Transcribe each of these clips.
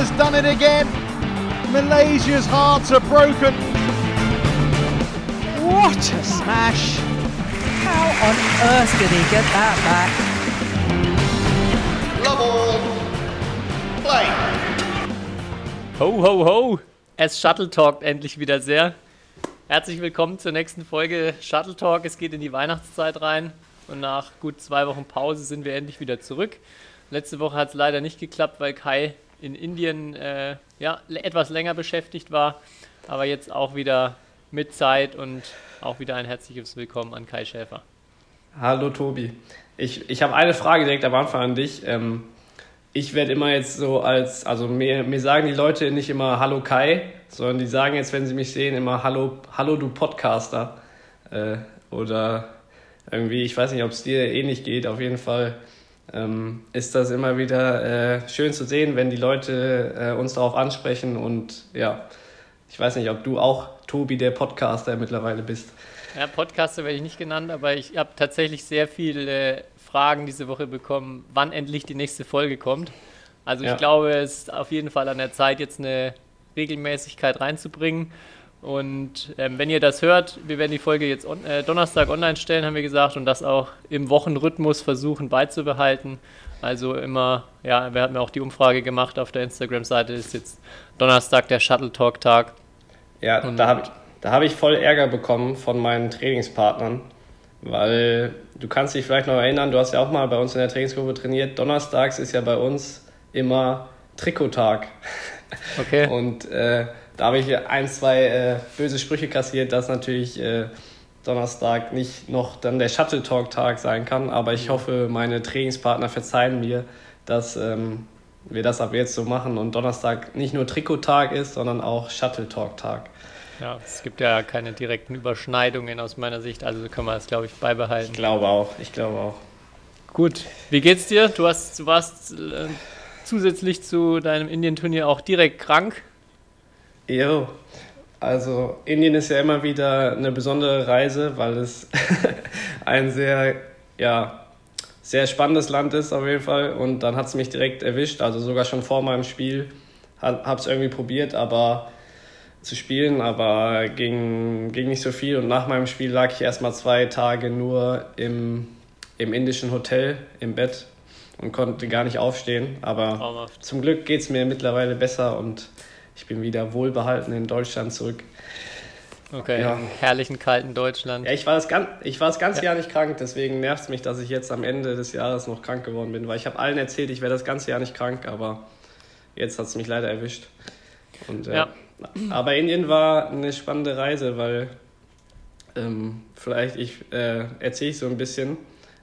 has done it again. Malaysia's hearts are broken. What a smash! How on earth did he get that back? Love all. Play. Ho, ho, ho! Es Shuttle Talkt endlich wieder sehr. Herzlich willkommen zur nächsten Folge Shuttle Talk. Es geht in die Weihnachtszeit rein und nach gut zwei Wochen Pause sind wir endlich wieder zurück. Letzte Woche hat es leider nicht geklappt, weil Kai in Indien äh, ja, etwas länger beschäftigt war, aber jetzt auch wieder mit Zeit und auch wieder ein herzliches Willkommen an Kai Schäfer. Hallo Tobi. Ich, ich habe eine Frage direkt am Anfang an dich. Ähm, ich werde immer jetzt so als, also mir, mir sagen die Leute nicht immer Hallo Kai, sondern die sagen jetzt, wenn sie mich sehen, immer Hallo, Hallo du Podcaster. Äh, oder irgendwie, ich weiß nicht, ob es dir ähnlich geht, auf jeden Fall ähm, ist das immer wieder äh, schön zu sehen, wenn die Leute äh, uns darauf ansprechen und ja, ich weiß nicht, ob du auch Tobi, der Podcaster, mittlerweile bist. Ja, Podcaster werde ich nicht genannt, aber ich habe tatsächlich sehr viele Fragen diese Woche bekommen, wann endlich die nächste Folge kommt. Also ich ja. glaube, es ist auf jeden Fall an der Zeit, jetzt eine Regelmäßigkeit reinzubringen. Und ähm, wenn ihr das hört, wir werden die Folge jetzt on, äh, Donnerstag online stellen, haben wir gesagt, und das auch im Wochenrhythmus versuchen beizubehalten. Also immer, ja, wir haben ja auch die Umfrage gemacht auf der Instagram-Seite, ist jetzt Donnerstag der Shuttle Talk-Tag. Ja, und da habe da hab ich voll Ärger bekommen von meinen Trainingspartnern, weil du kannst dich vielleicht noch erinnern, du hast ja auch mal bei uns in der Trainingsgruppe trainiert. Donnerstags ist ja bei uns immer Trikottag. Okay. Und äh, da habe ich ein, zwei äh, böse Sprüche kassiert, dass natürlich äh, Donnerstag nicht noch dann der Shuttle Talk Tag sein kann. Aber ich hoffe, meine Trainingspartner verzeihen mir, dass ähm, wir das ab jetzt so machen und Donnerstag nicht nur Trikottag ist, sondern auch Shuttle Talk Tag. Ja, es gibt ja keine direkten Überschneidungen aus meiner Sicht, also können wir das, glaube ich, beibehalten. Ich glaube auch, ich glaube auch. Gut, wie geht's dir? Du, hast, du warst äh, zusätzlich zu deinem Indien-Turnier auch direkt krank. Jo, also Indien ist ja immer wieder eine besondere Reise, weil es ein sehr, ja, sehr spannendes Land ist auf jeden Fall. Und dann hat es mich direkt erwischt, also sogar schon vor meinem Spiel. Habe es irgendwie probiert, aber zu spielen, aber ging, ging nicht so viel. Und nach meinem Spiel lag ich erstmal zwei Tage nur im, im indischen Hotel im Bett und konnte gar nicht aufstehen. Aber Traumhaft. zum Glück geht es mir mittlerweile besser und ich bin wieder wohlbehalten in Deutschland zurück. Okay, ja. im herrlichen kalten Deutschland. Ja, ich war das, gan ich war das ganze ja. Jahr nicht krank, deswegen nervt es mich, dass ich jetzt am Ende des Jahres noch krank geworden bin, weil ich habe allen erzählt, ich wäre das ganze Jahr nicht krank, aber jetzt hat es mich leider erwischt. Und, äh, ja. Aber Indien war eine spannende Reise, weil ähm, vielleicht ich äh, erzähle ich so ein bisschen,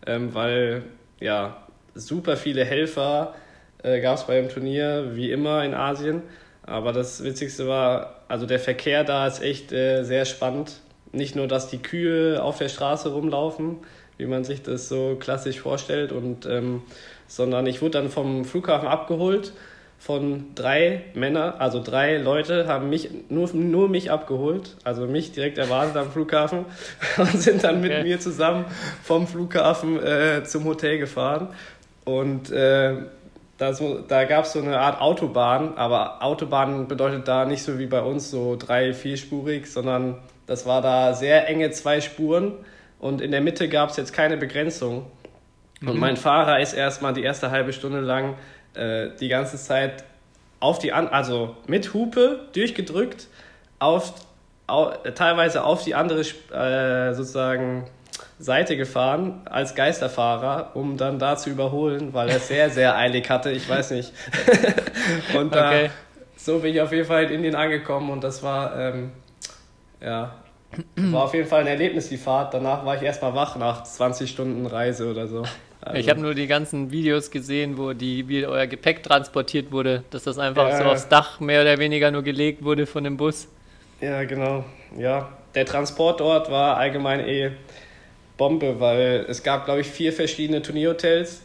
ähm, weil ja super viele Helfer äh, gab es beim Turnier, wie immer in Asien. Aber das Witzigste war, also der Verkehr da ist echt äh, sehr spannend. Nicht nur, dass die Kühe auf der Straße rumlaufen, wie man sich das so klassisch vorstellt, und, ähm, sondern ich wurde dann vom Flughafen abgeholt von drei Männern, also drei Leute haben mich nur, nur mich abgeholt, also mich direkt erwartet am Flughafen und sind dann mit okay. mir zusammen vom Flughafen äh, zum Hotel gefahren. Und äh, das, da gab es so eine Art Autobahn, aber Autobahn bedeutet da nicht so wie bei uns so drei, vierspurig, sondern das war da sehr enge zwei Spuren und in der Mitte gab es jetzt keine Begrenzung. Und mhm. mein Fahrer ist erstmal die erste halbe Stunde lang äh, die ganze Zeit auf die, an also mit Hupe durchgedrückt, auf, au teilweise auf die andere äh, sozusagen Seite gefahren als Geisterfahrer, um dann da zu überholen, weil er sehr, sehr eilig hatte. Ich weiß nicht. und da, okay. so bin ich auf jeden Fall in Indien angekommen und das war, ähm, ja, war auf jeden Fall ein Erlebnis, die Fahrt. Danach war ich erstmal wach nach 20 Stunden Reise oder so. Also. Ich habe nur die ganzen Videos gesehen, wo die, wie euer Gepäck transportiert wurde, dass das einfach ja, so aufs Dach mehr oder weniger nur gelegt wurde von dem Bus. Ja, genau. Ja, der Transport dort war allgemein eh Bombe, weil es gab, glaube ich, vier verschiedene Turnierhotels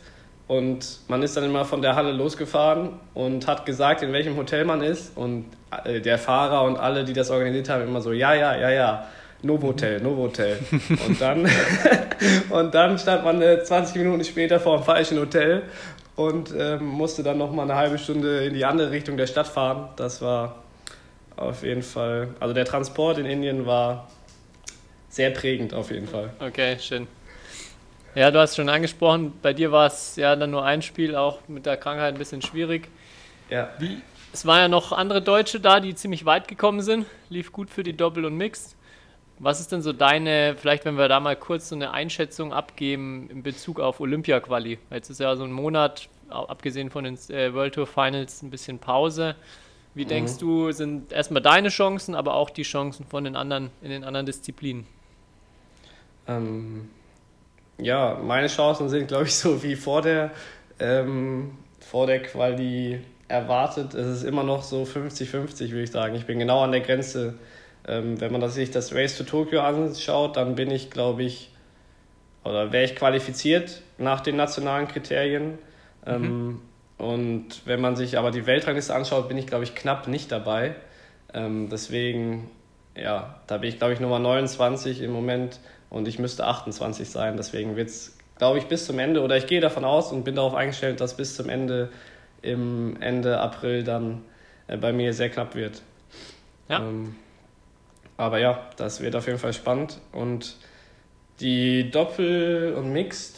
und man ist dann immer von der Halle losgefahren und hat gesagt, in welchem Hotel man ist und äh, der Fahrer und alle, die das organisiert haben, immer so, ja, ja, ja, ja. Novotel, Novotel. Und dann, und dann stand man 20 äh, Minuten später vor dem falschen Hotel und ähm, musste dann noch mal eine halbe Stunde in die andere Richtung der Stadt fahren. Das war auf jeden Fall, also der Transport in Indien war sehr prägend auf jeden Fall. Okay, schön. Ja, du hast schon angesprochen, bei dir war es ja dann nur ein Spiel, auch mit der Krankheit ein bisschen schwierig. Ja. Wie, es waren ja noch andere Deutsche da, die ziemlich weit gekommen sind. Lief gut für die Doppel und Mixed. Was ist denn so deine, vielleicht wenn wir da mal kurz so eine Einschätzung abgeben in Bezug auf Olympia-Quali? Jetzt ist ja so ein Monat, abgesehen von den äh, World Tour Finals, ein bisschen Pause. Wie mhm. denkst du, sind erstmal deine Chancen, aber auch die Chancen von den anderen in den anderen Disziplinen? Ähm, ja, meine Chancen sind, glaube ich, so wie vor der, ähm, vor der Quali erwartet. Es ist immer noch so 50-50, würde ich sagen. Ich bin genau an der Grenze. Ähm, wenn man das, sich das Race to Tokyo anschaut, dann bin ich, glaube ich, oder wäre ich qualifiziert nach den nationalen Kriterien. Ähm, mhm. und wenn man sich aber die Weltrangliste anschaut, bin ich, glaube ich, knapp nicht dabei. Ähm, deswegen, ja, da bin ich, glaube ich, Nummer 29 im Moment und ich müsste 28 sein. Deswegen wird es, glaube ich, bis zum Ende, oder ich gehe davon aus und bin darauf eingestellt, dass bis zum Ende im Ende April dann äh, bei mir sehr knapp wird. Ja. Ähm, aber ja, das wird auf jeden Fall spannend. Und die Doppel und Mixed,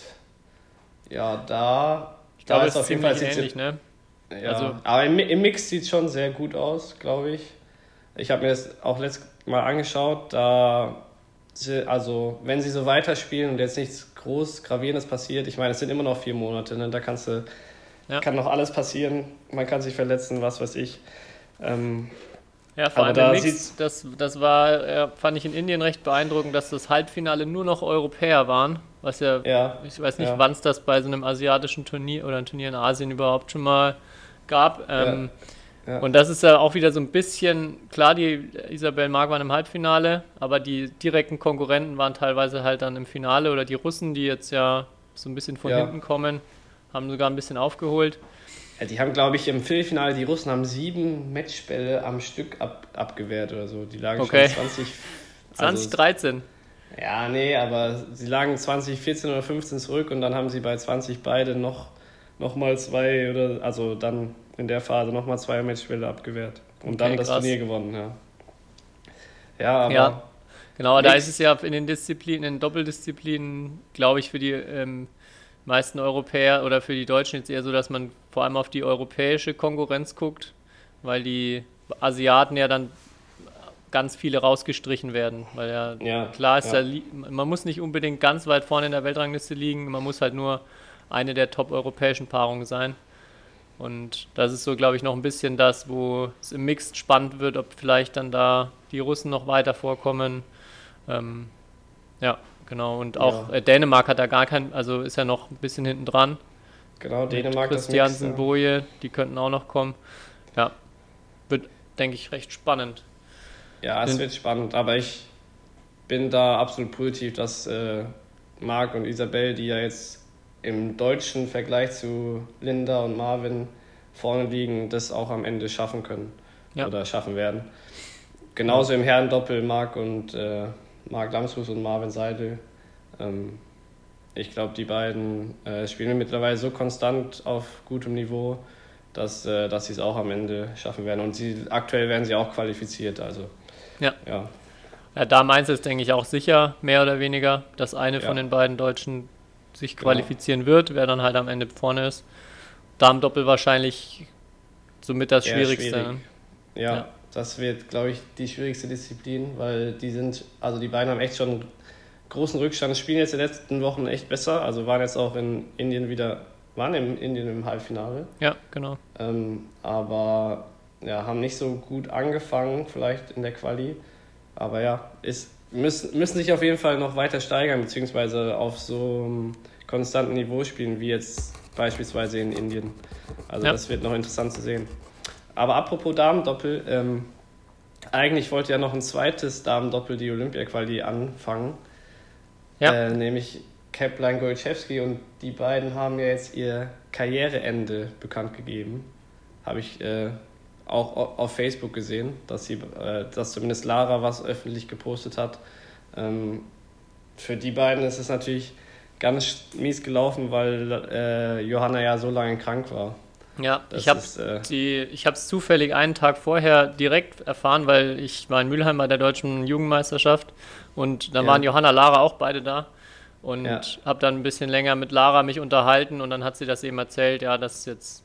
ja, da, ich glaube, da ist auf jeden Fall ähnlich, ne? Ja, also, aber im, im Mix sieht es schon sehr gut aus, glaube ich. Ich habe mir das auch letztes Mal angeschaut. Da also wenn sie so weiterspielen und jetzt nichts groß Gravierendes passiert, ich meine, es sind immer noch vier Monate, ne? da kannst du, ja. kann noch alles passieren, man kann sich verletzen, was weiß ich. Ähm, ja, vor allem da Mix, das, das war, fand ich in Indien recht beeindruckend, dass das Halbfinale nur noch Europäer waren, was ja, ja ich weiß nicht, ja. wann es das bei so einem asiatischen Turnier oder ein Turnier in Asien überhaupt schon mal gab. Ähm, ja. Ja. Und das ist ja auch wieder so ein bisschen, klar, die Isabel Mark waren im Halbfinale, aber die direkten Konkurrenten waren teilweise halt dann im Finale oder die Russen, die jetzt ja so ein bisschen von ja. hinten kommen, haben sogar ein bisschen aufgeholt. Ja, die haben, glaube ich, im Viertelfinale, die Russen haben sieben Matchbälle am Stück ab, abgewehrt oder so. Die lagen okay. schon 20. 2013. Also, ja, nee, aber sie lagen 2014 oder 15 zurück und dann haben sie bei 20 beide noch, noch mal zwei oder, also dann in der Phase nochmal zwei Matchspiele abgewehrt und dann okay, das Turnier gewonnen, ja. Ja, aber. Ja, genau, da ist es ja in den Disziplinen, in den Doppeldisziplinen, glaube ich, für die ähm, meisten Europäer oder für die Deutschen jetzt eher so, dass man vor allem auf die europäische Konkurrenz guckt, weil die Asiaten ja dann ganz viele rausgestrichen werden, weil ja, ja klar ist, ja. Da, man muss nicht unbedingt ganz weit vorne in der Weltrangliste liegen, man muss halt nur eine der top-europäischen Paarungen sein. Und das ist so, glaube ich, noch ein bisschen das, wo es im Mixed spannend wird, ob vielleicht dann da die Russen noch weiter vorkommen. Ähm, ja, genau. Und auch ja. äh, Dänemark hat da gar kein, also ist ja noch ein bisschen hinten dran. Genau, Dänemark. Christiansen, Mix, ja. Boje, die könnten auch noch kommen. Ja, wird, denke ich, recht spannend. Ja, es wird spannend, aber ich bin da absolut positiv, dass äh, Marc und Isabel, die ja jetzt im deutschen Vergleich zu Linda und Marvin vorne liegen, das auch am Ende schaffen können ja. oder schaffen werden. Genauso im Herrendoppel Marc und äh, Marc Lamsfuß und Marvin Seidel. Ähm, ich glaube, die beiden äh, spielen mittlerweile so konstant auf gutem Niveau, dass, äh, dass sie es auch am Ende schaffen werden. Und sie, aktuell werden sie auch qualifiziert. Also, ja. ja. ja da meinst du es, denke ich, auch sicher, mehr oder weniger, dass eine ja. von den beiden Deutschen sich genau. qualifizieren wird, wer dann halt am Ende vorne ist. Damendoppel wahrscheinlich somit das ja, Schwierigste. Schwierig. Ne? Ja, ja, das wird, glaube ich, die schwierigste Disziplin, weil die sind, also die beiden haben echt schon einen großen Rückstand, spielen jetzt in den letzten Wochen echt besser, also waren jetzt auch in Indien wieder, waren in Indien im Halbfinale. Ja, genau. Ähm, aber ja, haben nicht so gut angefangen, vielleicht in der Quali. Aber ja, ist müssen, müssen sich auf jeden Fall noch weiter steigern, beziehungsweise auf so einem konstanten Niveau spielen, wie jetzt beispielsweise in Indien. Also ja. das wird noch interessant zu sehen. Aber apropos Damendoppel, ähm, eigentlich wollte ja noch ein zweites Damendoppel die Olympia-Quali anfangen. Ja. Äh, nämlich Kepler Golczewski und die beiden haben ja jetzt ihr Karriereende bekannt gegeben. Habe ich äh, auch auf Facebook gesehen, dass sie, äh, dass zumindest Lara was öffentlich gepostet hat. Ähm, für die beiden ist es natürlich ganz mies gelaufen, weil äh, Johanna ja so lange krank war. Ja, das ich habe äh, es zufällig einen Tag vorher direkt erfahren, weil ich war in Mülheim bei der deutschen Jugendmeisterschaft und dann ja. waren Johanna, Lara auch beide da und ja. habe dann ein bisschen länger mit Lara mich unterhalten und dann hat sie das eben erzählt, ja, das ist jetzt,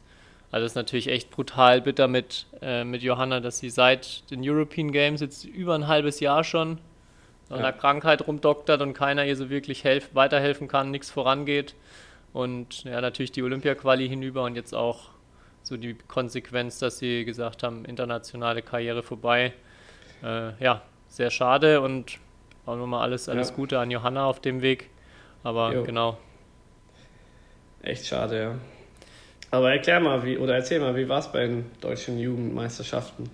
also das ist natürlich echt brutal bitter mit, äh, mit Johanna, dass sie seit den European Games jetzt über ein halbes Jahr schon an ja. einer Krankheit rumdoktert und keiner ihr so wirklich helf, weiterhelfen kann, nichts vorangeht und ja, natürlich die Olympia-Quali hinüber und jetzt auch so die Konsequenz, dass sie gesagt haben, internationale Karriere vorbei. Äh, ja, sehr schade und auch nochmal alles, alles ja. Gute an Johanna auf dem Weg. Aber jo. genau. Echt schade, ja. Aber erklär mal, wie, oder erzähl mal, wie war es bei den deutschen Jugendmeisterschaften?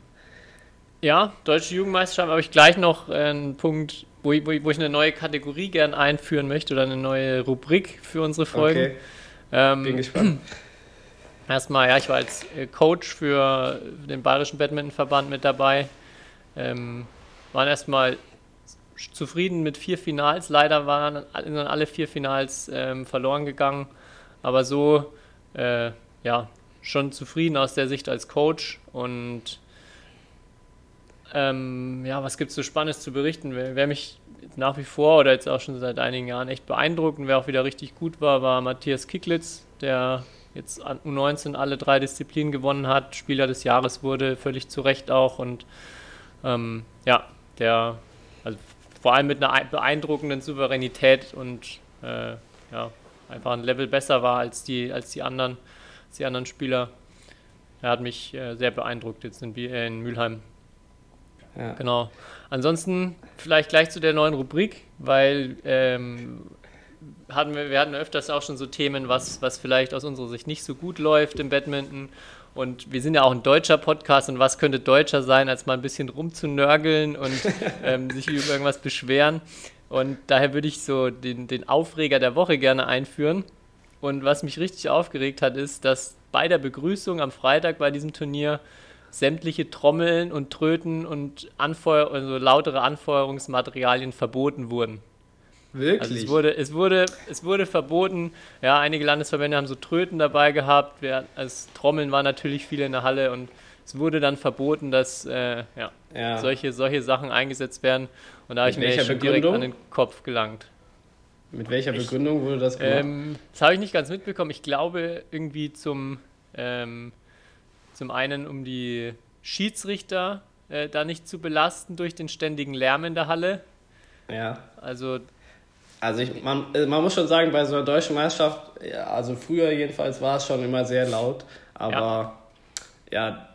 Ja, deutsche Jugendmeisterschaften habe ich gleich noch einen Punkt, wo ich, wo ich eine neue Kategorie gern einführen möchte oder eine neue Rubrik für unsere Folgen. Okay. Ähm, Bin gespannt. Erstmal, ja, ich war als äh, Coach für den Bayerischen Badmintonverband mit dabei. Ähm, waren erstmal zufrieden mit vier Finals. Leider waren dann alle vier Finals ähm, verloren gegangen. Aber so, äh, ja, schon zufrieden aus der Sicht als Coach. Und ähm, ja, was gibt es so Spannendes zu berichten? Wer, wer, mich nach wie vor oder jetzt auch schon seit einigen Jahren echt beeindruckt und wer auch wieder richtig gut war, war Matthias Kicklitz, der jetzt an U19 alle drei Disziplinen gewonnen hat, Spieler des Jahres wurde, völlig zu Recht auch. Und ähm, ja, der, also vor allem mit einer beeindruckenden Souveränität und äh, ja, einfach ein Level besser war als die, als die anderen, als die anderen Spieler. Er hat mich äh, sehr beeindruckt jetzt in, äh, in Mülheim. Ja. Genau. Ansonsten vielleicht gleich zu der neuen Rubrik, weil ähm, hatten wir, wir hatten öfters auch schon so Themen, was, was vielleicht aus unserer Sicht nicht so gut läuft im Badminton. Und wir sind ja auch ein deutscher Podcast und was könnte deutscher sein, als mal ein bisschen rumzunörgeln und ähm, sich über irgendwas beschweren. Und daher würde ich so den, den Aufreger der Woche gerne einführen. Und was mich richtig aufgeregt hat, ist, dass bei der Begrüßung am Freitag bei diesem Turnier sämtliche Trommeln und Tröten und Anfeuer also lautere Anfeuerungsmaterialien verboten wurden. Wirklich? Also es wurde, es, wurde, es wurde verboten. Ja, einige Landesverbände haben so Tröten dabei gehabt. Wir, als Trommeln waren natürlich viele in der Halle und es wurde dann verboten, dass äh, ja, ja. Solche, solche Sachen eingesetzt werden. Und da habe ich mir schon direkt an den Kopf gelangt. Mit welcher Begründung wurde das gemacht? Ähm, das habe ich nicht ganz mitbekommen. Ich glaube irgendwie zum, ähm, zum einen, um die Schiedsrichter äh, da nicht zu belasten durch den ständigen Lärm in der Halle. Ja. Also also ich, man, äh, man muss schon sagen, bei so einer deutschen Meisterschaft, also früher jedenfalls war es schon immer sehr laut, aber ja. ja.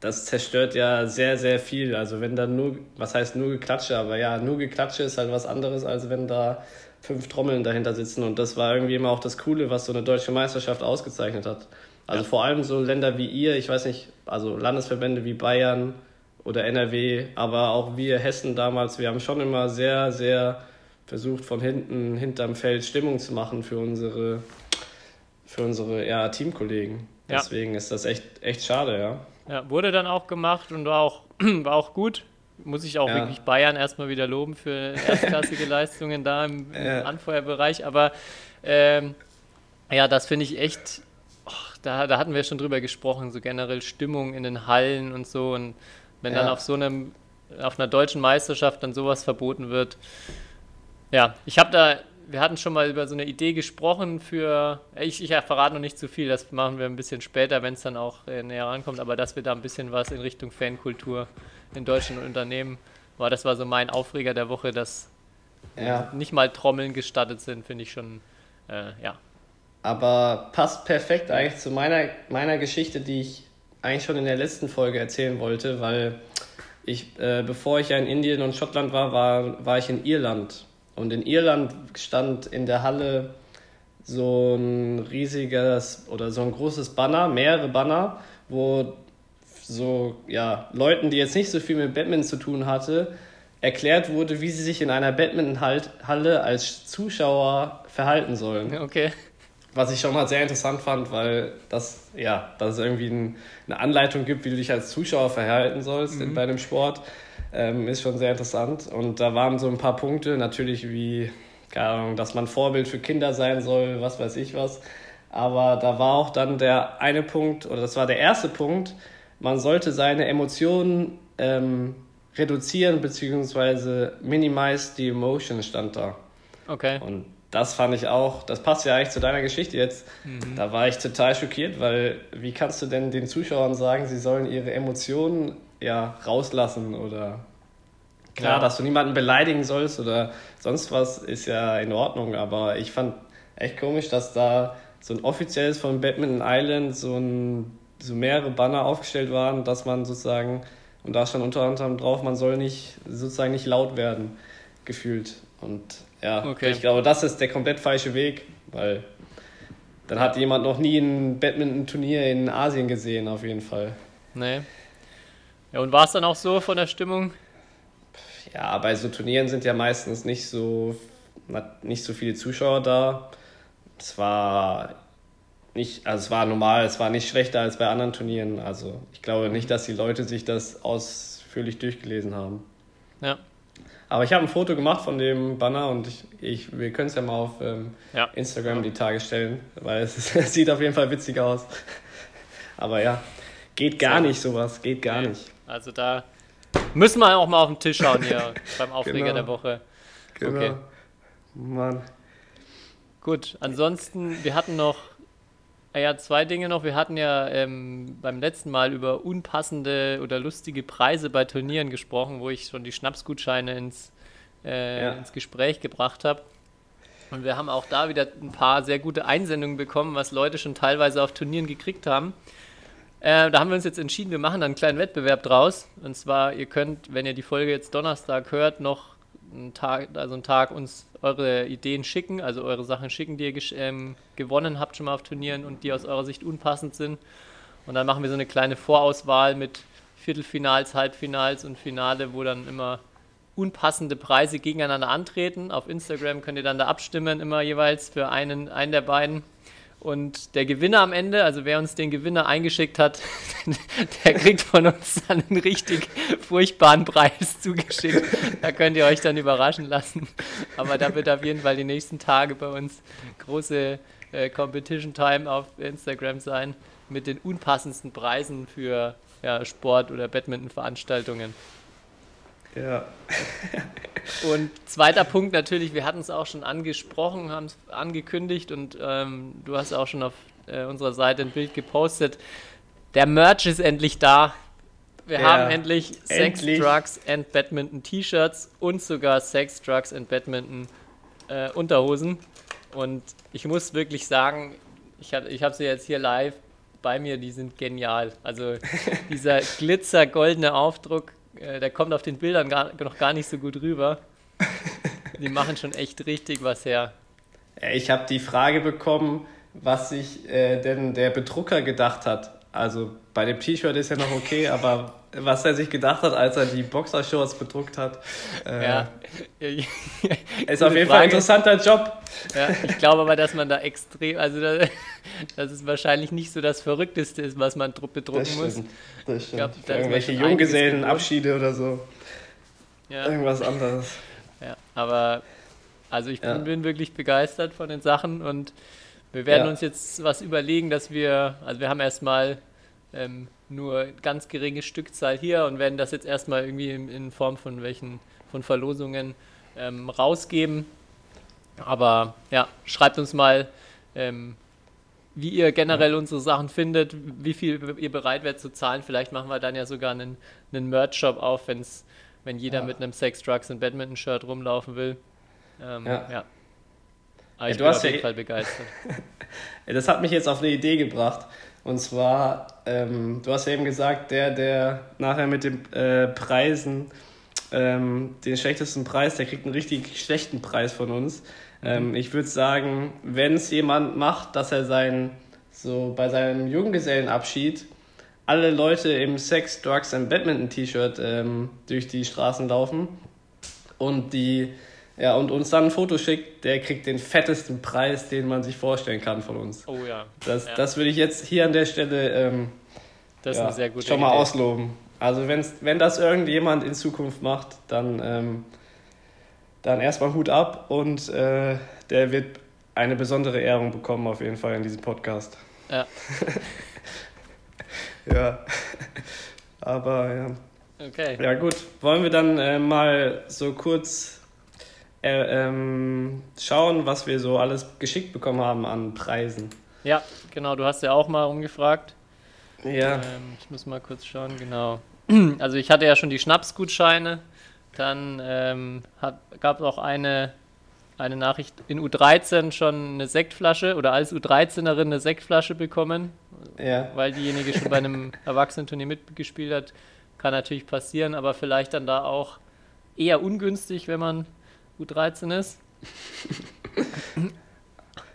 das zerstört ja sehr, sehr viel. Also wenn da nur, was heißt nur Geklatsche, aber ja, nur Geklatsche ist halt was anderes, als wenn da fünf Trommeln dahinter sitzen und das war irgendwie immer auch das Coole, was so eine deutsche Meisterschaft ausgezeichnet hat. Also ja. vor allem so Länder wie ihr, ich weiß nicht, also Landesverbände wie Bayern oder NRW, aber auch wir Hessen damals, wir haben schon immer sehr, sehr versucht von hinten, hinterm Feld Stimmung zu machen für unsere, für unsere ja, Teamkollegen. Ja. Deswegen ist das echt, echt schade, ja. Ja, wurde dann auch gemacht und war auch, war auch gut. Muss ich auch ja. wirklich Bayern erstmal wieder loben für erstklassige Leistungen da im, im ja. Anfeuerbereich. Aber ähm, ja, das finde ich echt, oh, da, da hatten wir schon drüber gesprochen, so generell Stimmung in den Hallen und so. Und wenn ja. dann auf so einem, auf einer deutschen Meisterschaft dann sowas verboten wird, ja, ich habe da, wir hatten schon mal über so eine Idee gesprochen für, ich, ich verrate noch nicht zu viel, das machen wir ein bisschen später, wenn es dann auch äh, näher rankommt, aber dass wir da ein bisschen was in Richtung Fankultur in deutschen Unternehmen, war das war so mein Aufreger der Woche, dass ja. nicht mal Trommeln gestattet sind, finde ich schon, äh, ja. Aber passt perfekt eigentlich zu meiner, meiner Geschichte, die ich eigentlich schon in der letzten Folge erzählen wollte, weil ich, äh, bevor ich ja in Indien und Schottland war, war, war ich in Irland und in Irland stand in der Halle so ein riesiges oder so ein großes Banner, mehrere Banner, wo so ja, Leuten, die jetzt nicht so viel mit Badminton zu tun hatte, erklärt wurde, wie sie sich in einer Badminton-Halle als Zuschauer verhalten sollen. Okay. Was ich schon mal sehr interessant fand, weil das, ja, dass es irgendwie ein, eine Anleitung gibt, wie du dich als Zuschauer verhalten sollst mhm. bei einem Sport. Ähm, ist schon sehr interessant. Und da waren so ein paar Punkte, natürlich wie keine Ahnung, dass man Vorbild für Kinder sein soll, was weiß ich was. Aber da war auch dann der eine Punkt, oder das war der erste Punkt, man sollte seine Emotionen ähm, reduzieren beziehungsweise minimize the emotion stand da. Okay. Und das fand ich auch, das passt ja eigentlich zu deiner Geschichte jetzt. Mhm. Da war ich total schockiert, weil wie kannst du denn den Zuschauern sagen, sie sollen ihre Emotionen ja rauslassen oder klar, Ja. dass du niemanden beleidigen sollst oder sonst was ist ja in Ordnung, aber ich fand echt komisch, dass da so ein offizielles von Badminton Island so ein so mehrere Banner aufgestellt waren, dass man sozusagen und da stand unter anderem drauf, man soll nicht sozusagen nicht laut werden gefühlt und ja, Okay. ich glaube, das ist der komplett falsche Weg, weil dann hat jemand noch nie ein Badminton-Turnier in Asien gesehen, auf jeden Fall. Nee. Ja, und war es dann auch so von der Stimmung? Ja, bei so Turnieren sind ja meistens nicht so, nicht so viele Zuschauer da. Es war nicht, also es war normal, es war nicht schlechter als bei anderen Turnieren. Also ich glaube nicht, dass die Leute sich das ausführlich durchgelesen haben. Ja. Aber ich habe ein Foto gemacht von dem Banner und ich, ich, wir können es ja mal auf ähm, Ja. Instagram die Tage stellen, weil es, ist- es sieht auf jeden Fall witzig aus. Aber ja, geht gar Sehr nicht sowas, geht gar Nee. nicht. Also da müssen wir auch mal auf den Tisch schauen hier beim Aufreger Genau. der Woche. Genau. Okay. Mann. Gut, ansonsten, wir hatten noch, ja, zwei Dinge noch. Wir hatten ja ähm, beim letzten Mal über unpassende oder lustige Preise bei Turnieren gesprochen, wo ich schon die Schnapsgutscheine ins, äh, Ja. ins Gespräch gebracht habe. Und wir haben auch da wieder ein paar sehr gute Einsendungen bekommen, was Leute schon teilweise auf Turnieren gekriegt haben. Äh, da haben wir uns jetzt entschieden, wir machen da einen kleinen Wettbewerb draus. Und zwar, ihr könnt, wenn ihr die Folge jetzt Donnerstag hört, noch einen Tag, also einen Tag uns eure Ideen schicken, also eure Sachen schicken, die ihr ähm, gewonnen habt schon mal auf Turnieren und die aus eurer Sicht unpassend sind. Und dann machen wir so eine kleine Vorauswahl mit Viertelfinals, Halbfinals und Finale, wo dann immer unpassende Preise gegeneinander antreten. Auf Instagram könnt ihr dann da abstimmen, immer jeweils für einen, einen der beiden. Und der Gewinner am Ende, also wer uns den Gewinner eingeschickt hat, der kriegt von uns dann einen richtig furchtbaren Preis zugeschickt. Da könnt ihr euch dann überraschen lassen. Aber da wird auf jeden Fall die nächsten Tage bei uns große äh, Competition Time auf Instagram sein mit den unpassendsten Preisen für ja, Sport- oder Badminton-Veranstaltungen. Ja. Und zweiter Punkt natürlich, wir hatten es auch schon angesprochen, haben es angekündigt und ähm, du hast auch schon auf äh, unserer Seite ein Bild gepostet. Der Merch ist endlich da. Wir Ja, haben endlich Sex, endlich. Drugs and Badminton T-Shirts und sogar Sex, Drugs and Badminton äh, Unterhosen. Und ich muss wirklich sagen, ich habe ich hab sie jetzt hier live bei mir, die sind genial. Also dieser glitzergoldene Aufdruck, äh, der kommt auf den Bildern gar, noch gar nicht so gut rüber. Die machen schon echt richtig was her. Ich habe die Frage bekommen, was sich äh, denn der Bedrucker gedacht hat. Also bei dem T-Shirt ist ja noch okay, aber was er sich gedacht hat, als er die Boxershorts bedruckt hat, äh, Ja. ist auf jeden Fall ein interessanter Job. Ja, ich glaube aber, dass man da extrem, also da, dass es wahrscheinlich nicht so das Verrückteste ist, was man dru- bedrucken muss. Das stimmt. glaub, da ist irgendwelche Junggesellenabschiede oder so. Ja, Irgendwas anderes. ja, aber also ich bin, Ja. bin wirklich begeistert von den Sachen und wir werden Ja. uns jetzt was überlegen, dass wir, also wir haben erstmal ähm, nur ganz geringe Stückzahl hier und werden das jetzt erstmal irgendwie in, in Form von welchen, von Verlosungen ähm, rausgeben. Aber ja, schreibt uns mal, ähm, wie ihr generell unsere Sachen findet, wie viel ihr bereit wärt zu zahlen. Vielleicht machen wir dann ja sogar einen, einen Merch-Shop auf, wenn's, wenn jeder Ja. mit einem Sex, Drugs und Badminton-Shirt rumlaufen will. Ähm, ja. Ja. Aber Ja, ich du bin hast auf ja jeden Fall begeistert. Das hat mich jetzt auf eine Idee gebracht. Und zwar, ähm, du hast ja eben gesagt, der, der nachher mit den äh, Preisen ähm, den schlechtesten Preis, der kriegt einen richtig schlechten Preis von uns. Ähm, ich würde sagen, wenn es jemand macht, dass er sein, so bei seinem Junggesellenabschied alle Leute im Sex, Drugs and Badminton T-Shirt ähm, durch die Straßen laufen und die ja, und uns dann ein Foto schickt, der kriegt den fettesten Preis, den man sich vorstellen kann von uns. Oh ja, Das, Ja. das würde ich jetzt hier an der Stelle ähm, das ist ja, eine sehr gute schon mal Idee. ausloben. Also wenn's, wenn das irgendjemand in Zukunft macht, dann ähm, dann erstmal Hut ab und äh, der wird eine besondere Ehrung bekommen auf jeden Fall in diesem Podcast. Ja. ja. Aber ja. Okay. Ja gut, wollen wir dann äh, mal so kurz äh, ähm, schauen, was wir so alles geschickt bekommen haben an Preisen. Ja, genau, du hast ja auch mal umgefragt. Ja. Ähm, ich muss mal kurz schauen, genau. Also ich hatte ja schon die Schnapsgutscheine. Dann ähm, gab es auch eine, eine Nachricht in U13 schon eine Sektflasche oder als U13erin eine Sektflasche bekommen. Ja. Weil diejenige schon bei einem Erwachsenenturnier mitgespielt hat. Kann natürlich passieren, aber vielleicht dann da auch eher ungünstig, wenn man U13 ist.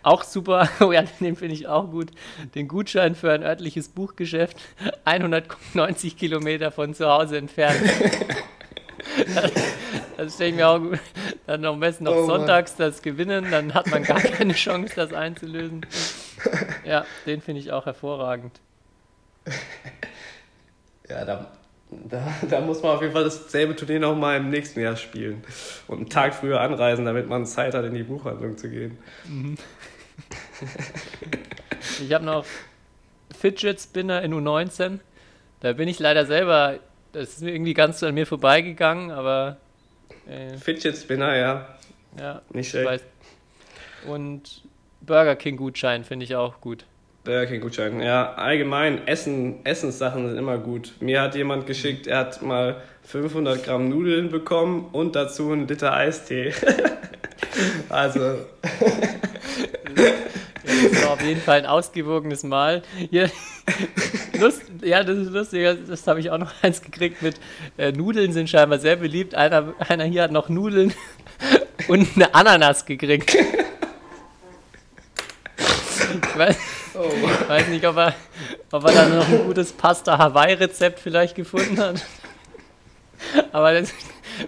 auch super, oh ja, den finde ich auch gut. Den Gutschein für ein örtliches Buchgeschäft, 190 Kilometer von zu Hause entfernt. das, das stelle ich mir auch gut. Dann am besten noch oh, sonntags das gewinnen, dann hat man gar keine Chance, das einzulösen. Ja, den finde ich auch hervorragend. Ja, da, da, da, muss man auf jeden Fall dasselbe Turnier nochmal im nächsten Jahr spielen. Und einen Tag früher anreisen, damit man Zeit hat, in die Buchhandlung zu gehen. Mhm. ich habe noch Fidget Spinner in U19. Da bin ich leider selber, das ist irgendwie ganz an mir vorbeigegangen, aber. Äh, Fidget Spinner, ja. Ja, nicht schlecht. Und Burger King Gutschein finde ich auch gut. Burger ja. Allgemein, Essen, Essenssachen sind immer gut. Mir hat jemand geschickt, er hat mal 500 Gramm Nudeln bekommen und dazu einen Liter Eistee. also. Das war auf jeden Fall ein ausgewogenes Mal. Hier, Lust, ja, das ist lustig. Das habe ich auch noch eins gekriegt mit äh, Nudeln sind scheinbar sehr beliebt. Einer, einer hier hat noch Nudeln und eine Ananas gekriegt. Ich weiß, oh. weiß nicht, ob er, ob er da noch ein gutes Pasta Hawaii-Rezept vielleicht gefunden hat. Aber das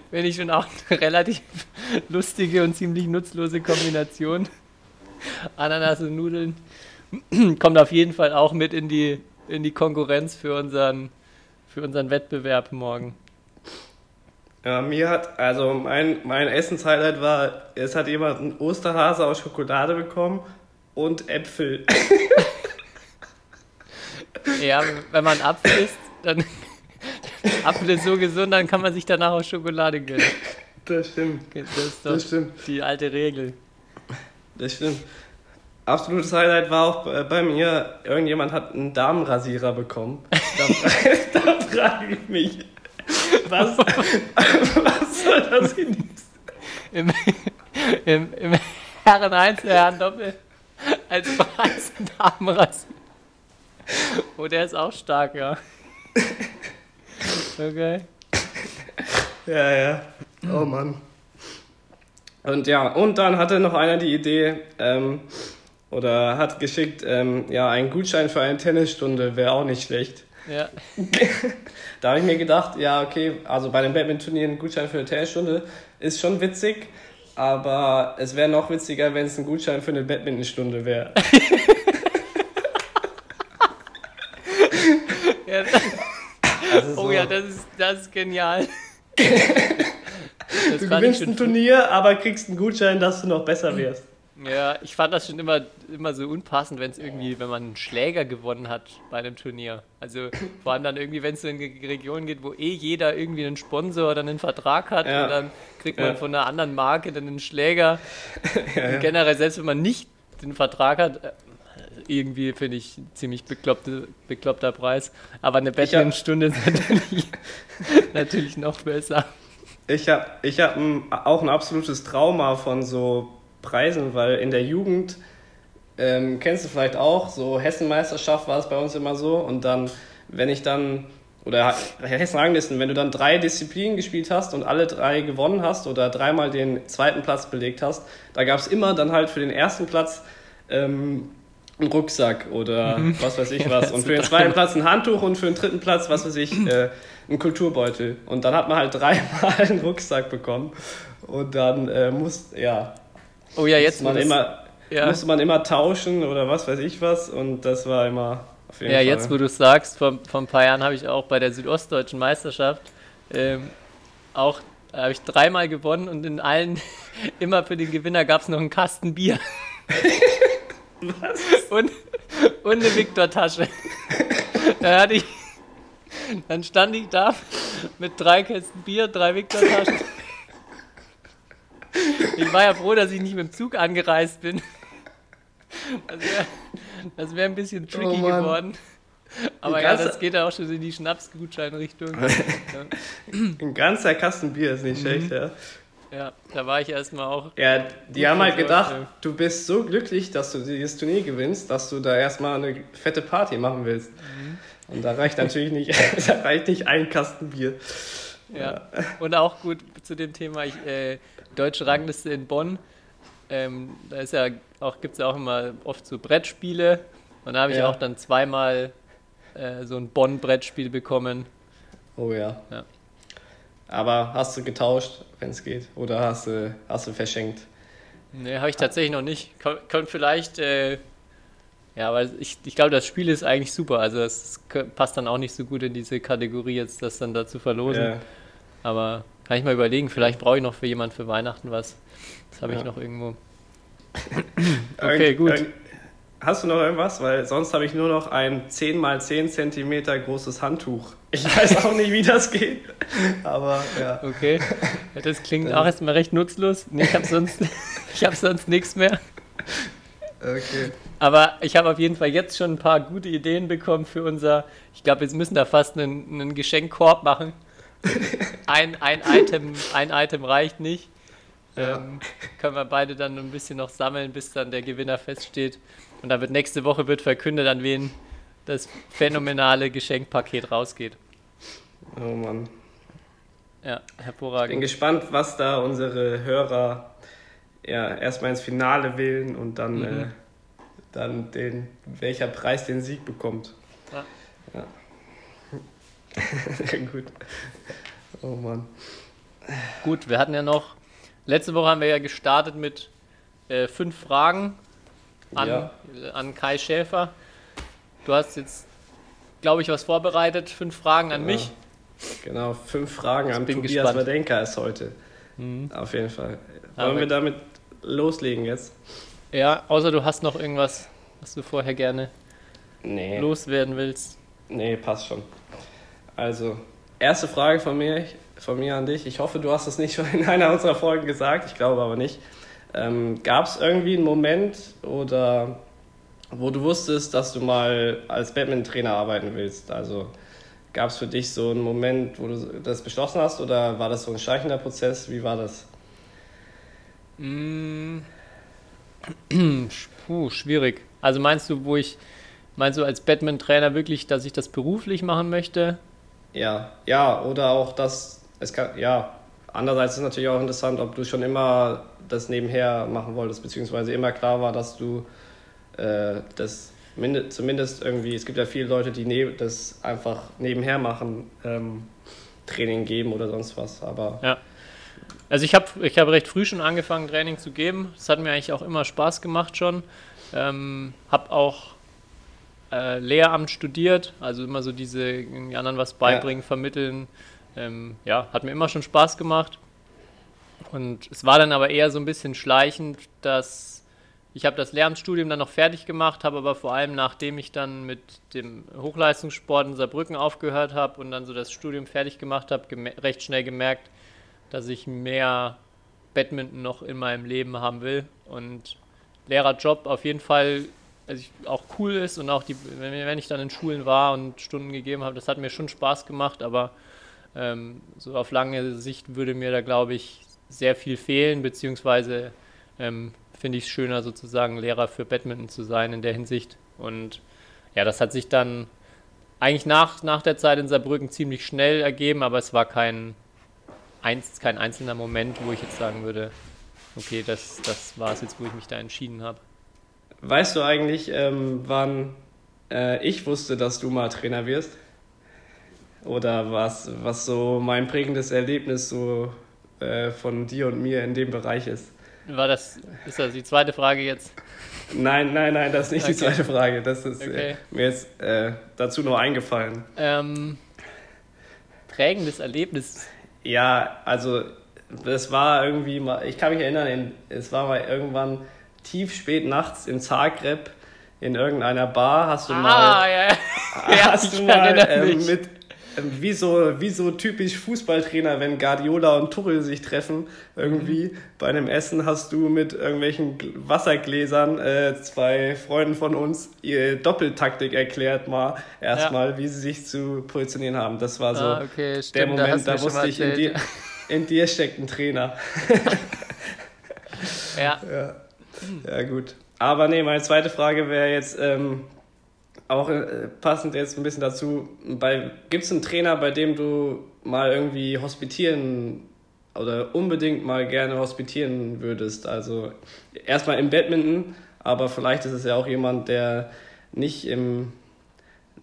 finde ich schon auch eine relativ lustige und ziemlich nutzlose Kombination. Ananas und Nudeln. Kommt auf jeden Fall auch mit in die, in die Konkurrenz für unseren, für unseren Wettbewerb morgen. Ja, mir hat, also mein, mein Essenshighlight war, es hat jemand einen Osterhase aus Schokolade bekommen und Äpfel. Ja, wenn man Apfel isst, dann Apfel ist so gesund, dann kann man sich danach auch Schokolade gönnen. Das stimmt. Das ist doch das stimmt. die alte Regel. Das stimmt. Absolutes Highlight war auch bei mir, irgendjemand hat einen Damenrasierer bekommen. Da, da frage ich mich, was, was soll das genießen? Im, im, im Herren 1, Herren Doppel als Preis einen Damenrasierer. Oh, der ist auch stark, ja. Okay. Ja, ja. Oh Mann. Und ja, und dann hatte noch einer die Idee, ähm, oder hat geschickt, ähm, ja, ein Gutschein für eine Tennisstunde wäre auch nicht schlecht. Ja. da habe ich mir gedacht, ja, okay, also bei einem Badminton-Turnier ein Gutschein für eine Tennisstunde ist schon witzig, aber es wäre noch witziger, wenn es ein Gutschein für eine Badminton-Stunde wäre. ja, also so. Oh ja, das ist, das ist genial. du gewinnst ein Turnier, aber kriegst einen Gutschein, dass du noch besser wirst. Ja, ich fand das schon immer, immer so unpassend, wenn es irgendwie, wenn man einen Schläger gewonnen hat bei einem Turnier. Also vor allem dann irgendwie, wenn es so in eine Region geht, wo eh jeder irgendwie einen Sponsor oder einen Vertrag hat ja. und dann kriegt man ja. von einer anderen Marke dann einen Schläger. Ja, generell, selbst wenn man nicht den Vertrag hat, irgendwie finde ich ziemlich bekloppte, bekloppter Preis. Aber eine Badminton-Stunde ist natürlich, natürlich noch besser. Ich habe ich hab auch ein absolutes Trauma von so Preisen, weil in der Jugend, ähm, kennst du vielleicht auch, so Hessenmeisterschaft war es bei uns immer so und dann, wenn ich dann, oder Hessen-Ranglisten, wenn du dann drei Disziplinen gespielt hast und alle drei gewonnen hast oder dreimal den zweiten Platz belegt hast, da gab es immer dann halt für den ersten Platz ähm, einen Rucksack oder mhm. was weiß ich was. Und für den zweiten Platz ein Handtuch und für den dritten Platz, was weiß ich, äh, ein Kulturbeutel. Und dann hat man halt dreimal einen Rucksack bekommen. Und dann äh, muss, ja. Oh ja, jetzt man immer, ja. musste man immer tauschen oder was weiß ich was. Und das war immer auf jeden ja, Fall. Ja, jetzt wo du sagst, vor, vor ein paar Jahren habe ich auch bei der Südostdeutschen Meisterschaft ähm, auch Da habe ich dreimal gewonnen und in allen, immer für den Gewinner gab es noch einen Kasten Bier. Was? Und, und eine Viktor-Tasche. Da hatte ich, dann stand ich da mit drei Kästen Bier, drei Viktor-Taschen. Ich war ja froh, dass ich nicht mit dem Zug angereist bin. Das wäre wär ein bisschen tricky oh geworden. Aber ja, das geht ja auch schon in die Schnapsgutscheinrichtung. Ein ganzer Kasten Bier ist nicht mhm. schlecht, ja. Ja, da war ich erstmal auch. Ja, die haben halt gedacht, du bist so glücklich, dass du dieses Turnier gewinnst, dass du da erstmal eine fette Party machen willst. Mhm. Und da reicht natürlich nicht, da reicht nicht ein Kasten Bier. Ja. Und auch gut zu dem Thema, ich, äh, deutsche Rangliste in Bonn. Ähm, da ist ja auch, gibt es ja auch immer oft so Brettspiele. Und da habe ich ja. auch dann zweimal äh, so ein Bonn-Brettspiel bekommen. Oh ja. ja. Aber hast du getauscht, wenn es geht? Oder hast du, hast du verschenkt? Nee, habe ich tatsächlich noch nicht. Könnte vielleicht, äh, ja, weil ich, ich glaube, das Spiel ist eigentlich super. Also es passt dann auch nicht so gut in diese Kategorie, jetzt das dann da zu verlosen. Ja. Aber kann ich mal überlegen, vielleicht brauche ich noch für jemanden für Weihnachten was. Das habe ich noch irgendwo. okay, gut. Hast du noch irgendwas? Weil sonst habe ich nur noch ein 10 x 10 cm großes Handtuch. Ich weiß auch nicht, wie das geht. Aber ja. Okay. Das klingt auch erstmal recht nutzlos. Nee, ich habe sonst, hab sonst nichts mehr. Okay. Aber ich habe auf jeden Fall jetzt schon ein paar gute Ideen bekommen für unser. Ich glaube, wir müssen da fast einen, einen Geschenkkorb machen. Ein, ein, Item, ein Item reicht nicht. Ja. Ähm, können wir beide dann ein bisschen noch sammeln, bis dann der Gewinner feststeht. Und dann wird nächste Woche wird verkündet, an wen das phänomenale Geschenkpaket rausgeht. Oh Mann. Ja, hervorragend. Ich bin gespannt, was da unsere Hörer ja, erstmal ins Finale wählen und dann, mhm. äh, dann den, welcher Preis den Sieg bekommt. Ja. ja. Sehr gut. Oh Mann. Gut, wir hatten ja noch, letzte Woche haben wir ja gestartet mit äh, fünf Fragen an, ja. an Kai Schäfer. Du hast jetzt, glaube ich, was vorbereitet. Fünf Fragen an genau. mich. Genau, fünf Fragen ich an Tobias gespannt. Wadenka ist heute. Mhm. Auf jeden Fall. Wollen Aber wir damit loslegen jetzt? Ja, außer du hast noch irgendwas, was du vorher gerne nee. loswerden willst. Nee, passt schon. Also, erste Frage von mir, von mir an dich. Ich hoffe, du hast es nicht schon in einer unserer Folgen gesagt. Ich glaube aber nicht. Ähm, Gab es irgendwie einen Moment oder wo du wusstest, dass du mal als Badminton-Trainer arbeiten willst? Also gab es für dich so einen Moment, wo du das beschlossen hast oder war das so ein schleichender Prozess? Wie war das? Mm. Puh, schwierig. Also meinst du, wo ich, meinst du als Badminton-Trainer wirklich, dass ich das beruflich machen möchte? Ja, ja, oder auch das, es kann, ja, andererseits ist es natürlich auch interessant, ob du schon immer das nebenher machen wolltest, beziehungsweise immer klar war, dass du äh, das zumindest irgendwie, es gibt ja viele Leute, die ne das einfach nebenher machen, ähm, Training geben oder sonst was, aber... Ja. Also ich habe ich hab recht früh schon angefangen, Training zu geben. Das hat mir eigentlich auch immer Spaß gemacht schon. Ähm, habe auch äh, Lehramt studiert, also immer so diese anderen was beibringen, ja. vermitteln. Ähm, ja, hat mir immer schon Spaß gemacht. Und es war dann aber eher so ein bisschen schleichend, dass ich habe das Lehramtsstudium dann noch fertig gemacht, habe aber vor allem nachdem ich dann mit dem Hochleistungssport in Saarbrücken aufgehört habe und dann so das Studium fertig gemacht habe, recht schnell gemerkt, dass ich mehr Badminton noch in meinem Leben haben will und Lehrerjob auf jeden Fall also ich, auch cool ist und auch die, wenn ich dann in Schulen war und Stunden gegeben habe, das hat mir schon Spaß gemacht, aber ähm, so auf lange Sicht würde mir da glaube ich sehr viel fehlen, beziehungsweise ähm, finde ich es schöner, sozusagen Lehrer für Badminton zu sein in der Hinsicht. Und ja, das hat sich dann eigentlich nach, nach der Zeit in Saarbrücken ziemlich schnell ergeben, aber es war kein, eins, kein einzelner Moment, wo ich jetzt sagen würde, okay, das, das war es jetzt, wo ich mich da entschieden habe. Weißt du eigentlich, ähm, wann äh, ich wusste, dass du mal Trainer wirst? Oder was, was so mein prägendes Erlebnis so äh, von dir und mir in dem Bereich ist. War das, ist das die zweite Frage jetzt? Nein, nein, nein, das ist nicht okay. die zweite Frage. Das ist äh, okay. äh, mir jetzt äh, dazu nur eingefallen. Ähm, prägendes Erlebnis. Ja, also das war irgendwie mal, ich kann mich erinnern, es war mal irgendwann tief spät nachts in Zagreb in irgendeiner Bar hast du ah, mal, ja. hast du mal ähm, mit wie so, wie so typisch Fußballtrainer, wenn Guardiola und Tuchel sich treffen, irgendwie mhm. bei einem Essen hast du mit irgendwelchen Wassergläsern äh, zwei Freunden von uns ihre Doppeltaktik erklärt mal erstmal, ja. wie sie sich zu positionieren haben. Das war so ah, okay, der Moment, da, da wusste ich, in dir, in dir steckt ein Trainer. ja. ja. Ja, gut. Aber nee, meine zweite Frage wäre jetzt, ähm, auch äh, passend jetzt ein bisschen dazu, gibt es einen Trainer, bei dem du mal irgendwie hospitieren oder unbedingt mal gerne hospitieren würdest? Also erstmal im Badminton, aber vielleicht ist es ja auch jemand, der nicht im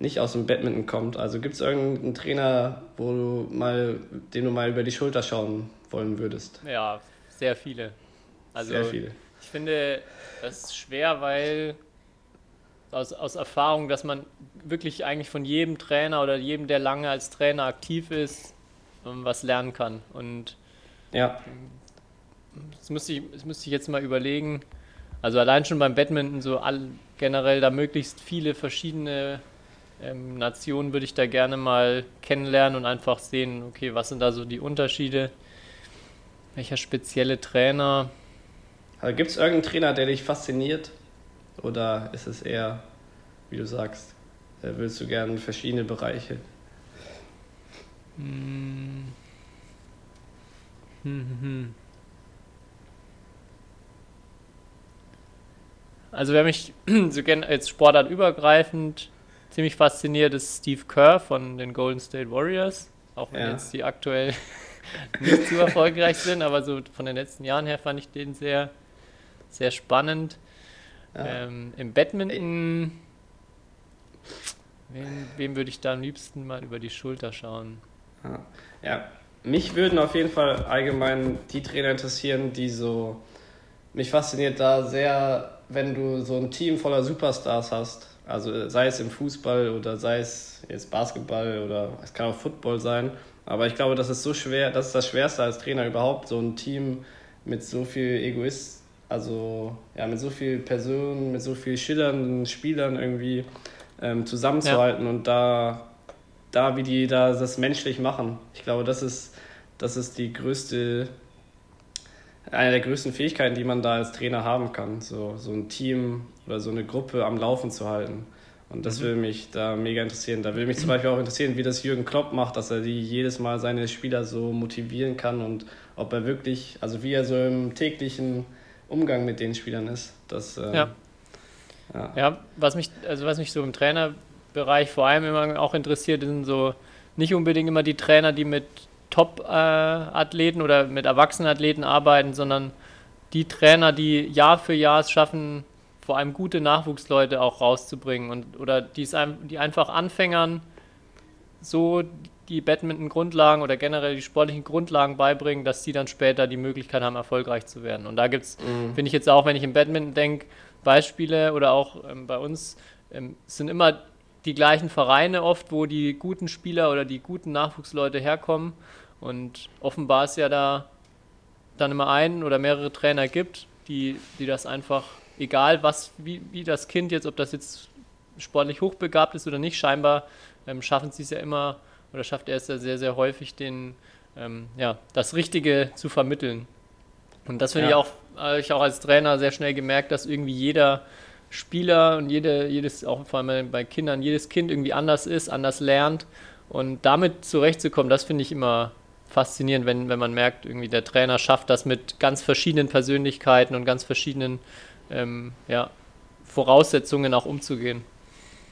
nicht aus dem Badminton kommt. Also gibt es irgendeinen Trainer, wo du mal, den du mal über die Schulter schauen wollen würdest? Ja, sehr viele. Also sehr viele. Ich finde das schwer, weil aus, aus Erfahrung, dass man wirklich eigentlich von jedem Trainer oder jedem, der lange als Trainer aktiv ist, ähm, was lernen kann. Und ja. das müsste ich, das müsste ich jetzt mal überlegen. Also allein schon beim Badminton so all, generell da möglichst viele verschiedene ähm, Nationen würde ich da gerne mal kennenlernen und einfach sehen, okay, was sind da so die Unterschiede? Welcher spezielle Trainer? Also Gibt es irgendeinen Trainer, der dich fasziniert? Oder ist es eher, wie du sagst, äh, willst du gerne verschiedene Bereiche? Hm. Also wer mich so gerne als Sportart übergreifend ziemlich fasziniert, ist Steve Kerr von den Golden State Warriors. Auch wenn ja. jetzt die aktuell nicht zu erfolgreich sind, aber so von den letzten Jahren her fand ich den sehr, sehr spannend. Ähm, Im Badminton, wem, wem würde ich da am liebsten mal über die Schulter schauen? Ja. ja, mich würden auf jeden Fall allgemein die Trainer interessieren, die so. Mich fasziniert da sehr, wenn du so ein Team voller Superstars hast. Also sei es im Fußball oder sei es jetzt Basketball oder es kann auch Football sein. Aber ich glaube, das ist so schwer, das ist das Schwerste als Trainer überhaupt, so ein Team mit so viel Egoist, also ja, mit so vielen Personen, mit so vielen schillernden Spielern irgendwie ähm, zusammenzuhalten ja. und da, da, wie die da das menschlich machen. Ich glaube, das ist, das ist die größte, eine der größten Fähigkeiten, die man da als Trainer haben kann, so, so ein Team oder so eine Gruppe am Laufen zu halten. Und das mhm. würde mich da mega interessieren. Da würde mich zum Beispiel auch interessieren, wie das Jürgen Klopp macht, dass er die jedes Mal seine Spieler so motivieren kann und ob er wirklich, also wie er so im täglichen Umgang mit den Spielern ist. Das, ähm, ja. ja. Ja, was mich, also was mich so im Trainerbereich vor allem immer auch interessiert, sind so nicht unbedingt immer die Trainer, die mit Top-Athleten oder mit Erwachsenenathleten arbeiten, sondern die Trainer, die Jahr für Jahr es schaffen, vor allem gute Nachwuchsleute auch rauszubringen und oder die, die einfach Anfängern so die Badminton-Grundlagen oder generell die sportlichen Grundlagen beibringen, dass sie dann später die Möglichkeit haben, erfolgreich zu werden. Und da gibt es, mhm. finde ich jetzt auch, wenn ich im Badminton denke, Beispiele oder auch ähm, bei uns, ähm, sind immer die gleichen Vereine oft, wo die guten Spieler oder die guten Nachwuchsleute herkommen. Und offenbar ist ja da dann immer einen oder mehrere Trainer gibt, die, die das einfach, egal was, wie, wie das Kind jetzt, ob das jetzt sportlich hochbegabt ist oder nicht, scheinbar ähm, schaffen sie es ja immer oder schafft er es ja sehr, sehr häufig, den, ähm, ja, das Richtige zu vermitteln. Und das finde ja. ich auch, habe ich auch als Trainer sehr schnell gemerkt, dass irgendwie jeder Spieler und jede, jedes, auch vor allem bei Kindern, jedes Kind irgendwie anders ist, anders lernt. Und damit zurechtzukommen, das finde ich immer faszinierend, wenn, wenn man merkt, irgendwie der Trainer schafft das mit ganz verschiedenen Persönlichkeiten und ganz verschiedenen ähm, ja, Voraussetzungen auch umzugehen.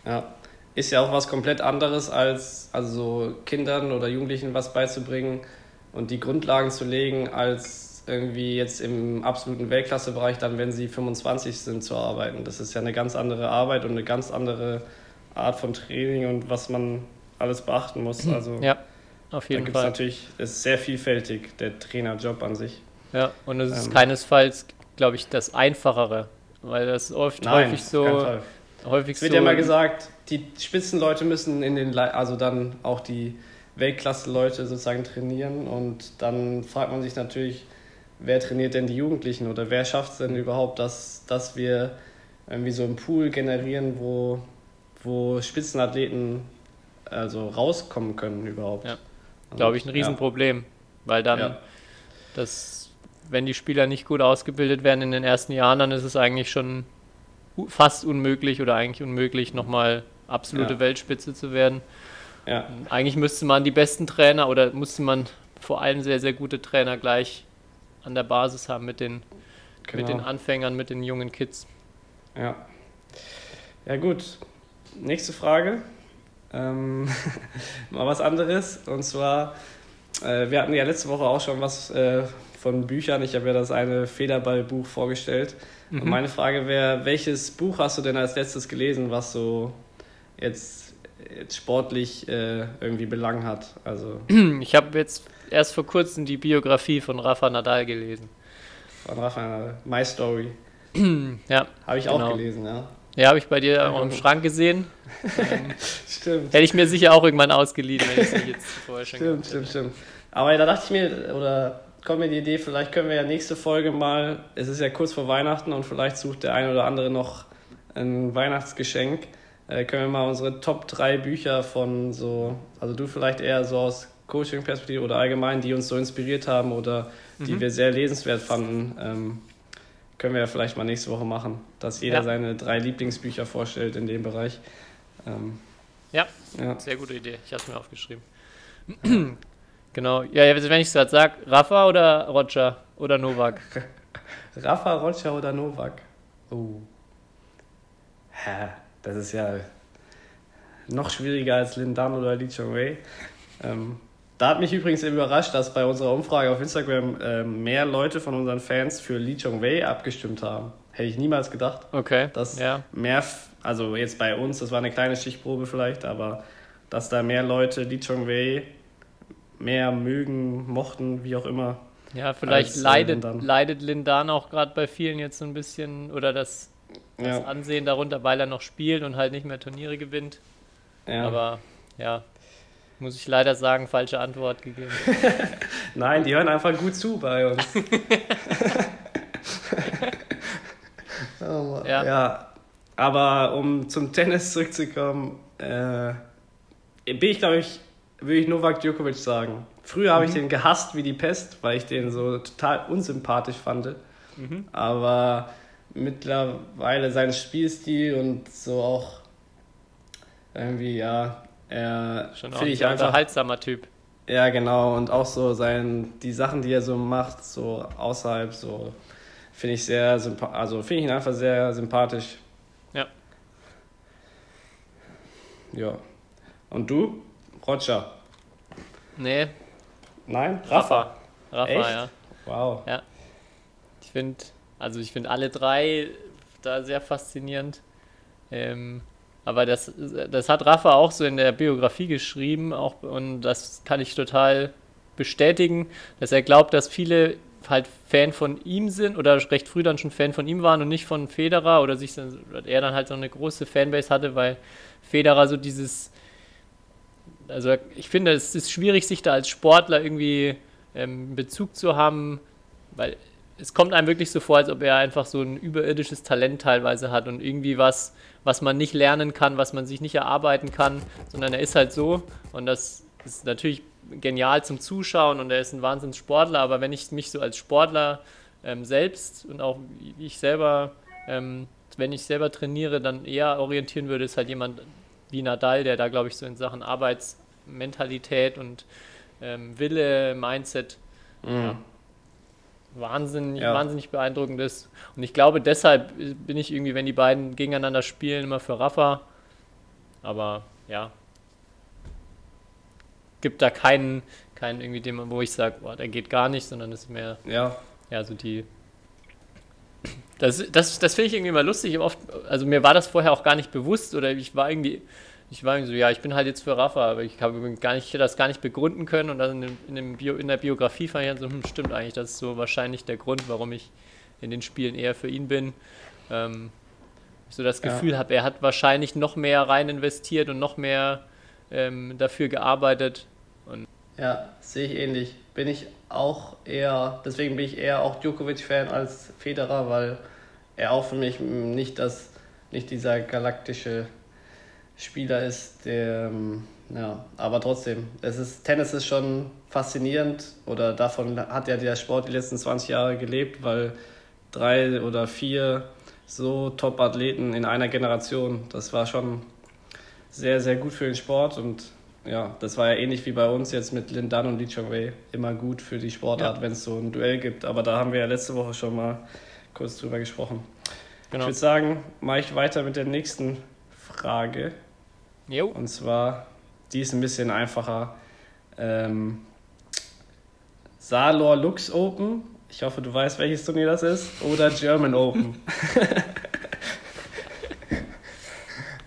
Ja, ist ja auch was komplett anderes, als also Kindern oder Jugendlichen was beizubringen und die Grundlagen zu legen, als irgendwie jetzt im absoluten Weltklassebereich dann, wenn sie 25 sind, zu arbeiten. Das ist ja eine ganz andere Arbeit und eine ganz andere Art von Training und was man alles beachten muss. Also ja, auf jeden da Fall. natürlich, es ist sehr vielfältig, der Trainerjob an sich. Ja, und es ist ähm, keinesfalls, glaube ich, das Einfachere, weil das oft Nein, häufig so häufig es wird so ja mal gesagt, die Spitzenleute müssen in den, also dann auch die Weltklasse-Leute sozusagen trainieren und dann fragt man sich natürlich, wer trainiert denn die Jugendlichen oder wer schafft es denn überhaupt, dass, dass wir irgendwie so einen Pool generieren, wo, wo Spitzenathleten also rauskommen können überhaupt. Ja. Glaube ich, ein Riesenproblem, ja. weil dann, ja. das, wenn die Spieler nicht gut ausgebildet werden in den ersten Jahren, dann ist es eigentlich schon fast unmöglich oder eigentlich unmöglich, nochmal absolute ja. Weltspitze zu werden. Ja. Eigentlich müsste man die besten Trainer oder musste man vor allem sehr, sehr gute Trainer gleich an der Basis haben mit den, genau. mit den Anfängern, mit den jungen Kids. Ja. Ja, gut. Nächste Frage. Ähm, mal was anderes. Und zwar, äh, wir hatten ja letzte Woche auch schon was äh, von Büchern. Ich habe ja das eine Federballbuch vorgestellt. Mhm. Und meine Frage wäre, welches Buch hast du denn als letztes gelesen, was so jetzt, jetzt sportlich äh, irgendwie Belang hat? Also ich habe jetzt erst vor kurzem die Biografie von Rafa Nadal gelesen. Von Rafa Nadal, My Story. ja. Habe ich genau. auch gelesen, ja. Ja, habe ich bei dir auch im Schrank gesehen. stimmt. Hätte ich mir sicher auch irgendwann ausgeliehen, wenn ich es jetzt vorher schon Stimmt, stimmt, stimmt. Aber da dachte ich mir, oder kommt mir die Idee, vielleicht können wir ja nächste Folge mal, es ist ja kurz vor Weihnachten und vielleicht sucht der ein oder andere noch ein Weihnachtsgeschenk. Äh, können wir mal unsere Top 3 Bücher von so, also du vielleicht eher so aus Coaching-Perspektive oder allgemein, die uns so inspiriert haben oder die mhm. wir sehr lesenswert fanden, ähm, können wir ja vielleicht mal nächste Woche machen, dass jeder ja. seine drei Lieblingsbücher vorstellt in dem Bereich. Ähm, ja, ja, sehr gute Idee. Ich habe es mir aufgeschrieben. Genau. Ja, wenn ich es gerade sage, Rafa oder Roger oder Novak? Rafa, Roger oder Novak? Oh. Hä? Das ist ja noch schwieriger als Lindan oder Li Chongwei. Ähm, da hat mich übrigens überrascht, dass bei unserer Umfrage auf Instagram äh, mehr Leute von unseren Fans für Lee Chong-wei abgestimmt haben. Hätte ich niemals gedacht. Okay. Dass ja. mehr, also jetzt bei uns, das war eine kleine Stichprobe vielleicht, aber dass da mehr Leute Lee Chong-wei mehr mögen, mochten, wie auch immer. Ja, vielleicht als, äh, leidet, Lindan. leidet Lindan auch gerade bei vielen jetzt so ein bisschen oder das, das ja. Ansehen darunter, weil er noch spielt und halt nicht mehr Turniere gewinnt. Ja. Aber ja, muss ich leider sagen, falsche Antwort gegeben. Nein, die hören einfach gut zu bei uns. oh ja. ja. Aber um zum Tennis zurückzukommen, äh, bin ich, glaube ich, würde ich Novak Djokovic sagen. Früher habe mhm. ich den gehasst wie die Pest, weil ich den so total unsympathisch fand. Mhm. Aber mittlerweile sein Spielstil und so auch irgendwie, ja, er Schon auch ein unterhaltsamer Typ. Ja, genau. Und auch so sein, die Sachen, die er so macht, so außerhalb, so finde ich sehr also finde ich ihn einfach sehr sympathisch. Ja. Ja. Und du? Roger? Nee. Nein? Rafa. Rafa, Echt? ja. Wow. Ja. Ich finde, also ich finde alle drei da sehr faszinierend. Ähm, aber das, das hat Rafa auch so in der Biografie geschrieben, auch, und das kann ich total bestätigen, dass er glaubt, dass viele halt Fan von ihm sind oder recht früh dann schon Fan von ihm waren und nicht von Federer oder sich oder er dann halt so eine große Fanbase hatte, weil Federer so dieses also ich finde, es ist schwierig, sich da als Sportler irgendwie ähm, Bezug zu haben, weil es kommt einem wirklich so vor, als ob er einfach so ein überirdisches Talent teilweise hat und irgendwie was, was man nicht lernen kann, was man sich nicht erarbeiten kann, sondern er ist halt so. Und das ist natürlich genial zum Zuschauen und er ist ein Wahnsinnssportler, aber wenn ich mich so als Sportler ähm, selbst und auch ich selber, ähm, wenn ich selber trainiere, dann eher orientieren würde, ist halt jemand wie Nadal, der da glaube ich so in Sachen Arbeitsmentalität und ähm, Wille, Mindset mhm. ja, wahnsinnig, ja. wahnsinnig beeindruckend ist. Und ich glaube, deshalb bin ich irgendwie, wenn die beiden gegeneinander spielen, immer für Rafa. Aber ja, gibt da keinen, keinen irgendwie, dem, wo ich sage, der geht gar nicht, sondern es ist mehr, ja, ja so die. Das, das, das finde ich irgendwie mal lustig. Oft, also mir war das vorher auch gar nicht bewusst oder ich war irgendwie ich war so, ja, ich bin halt jetzt für Rafa, aber ich habe gar nicht, das gar nicht begründen können und dann in, in, Bio, in der Biografie fand ich dann so, hm, stimmt eigentlich, das ist so wahrscheinlich der Grund, warum ich in den Spielen eher für ihn bin. Ähm, ich so das Gefühl ja. habe, er hat wahrscheinlich noch mehr rein investiert und noch mehr ähm, dafür gearbeitet, Und ja, sehe ich ähnlich. Bin ich auch eher, deswegen bin ich eher auch Djokovic-Fan als Federer, weil er auch für mich nicht das, nicht dieser galaktische Spieler ist, der, ähm, ja, aber trotzdem, es ist, Tennis ist schon faszinierend oder davon hat ja der Sport die letzten 20 Jahre gelebt, weil drei oder vier so Top-Athleten in einer Generation, das war schon sehr, sehr gut für den Sport und ja, das war ja ähnlich wie bei uns jetzt mit Lin Dunn und Lee Chong Wei. Immer gut für die Sportart, ja. wenn es so ein Duell gibt. Aber da haben wir ja letzte Woche schon mal kurz drüber gesprochen. Genau. Ich würde sagen, mache ich weiter mit der nächsten Frage. Jo. Und zwar, die ist ein bisschen einfacher. Ähm, Salor Lux Open. Ich hoffe, du weißt, welches Turnier das ist. Oder German Open.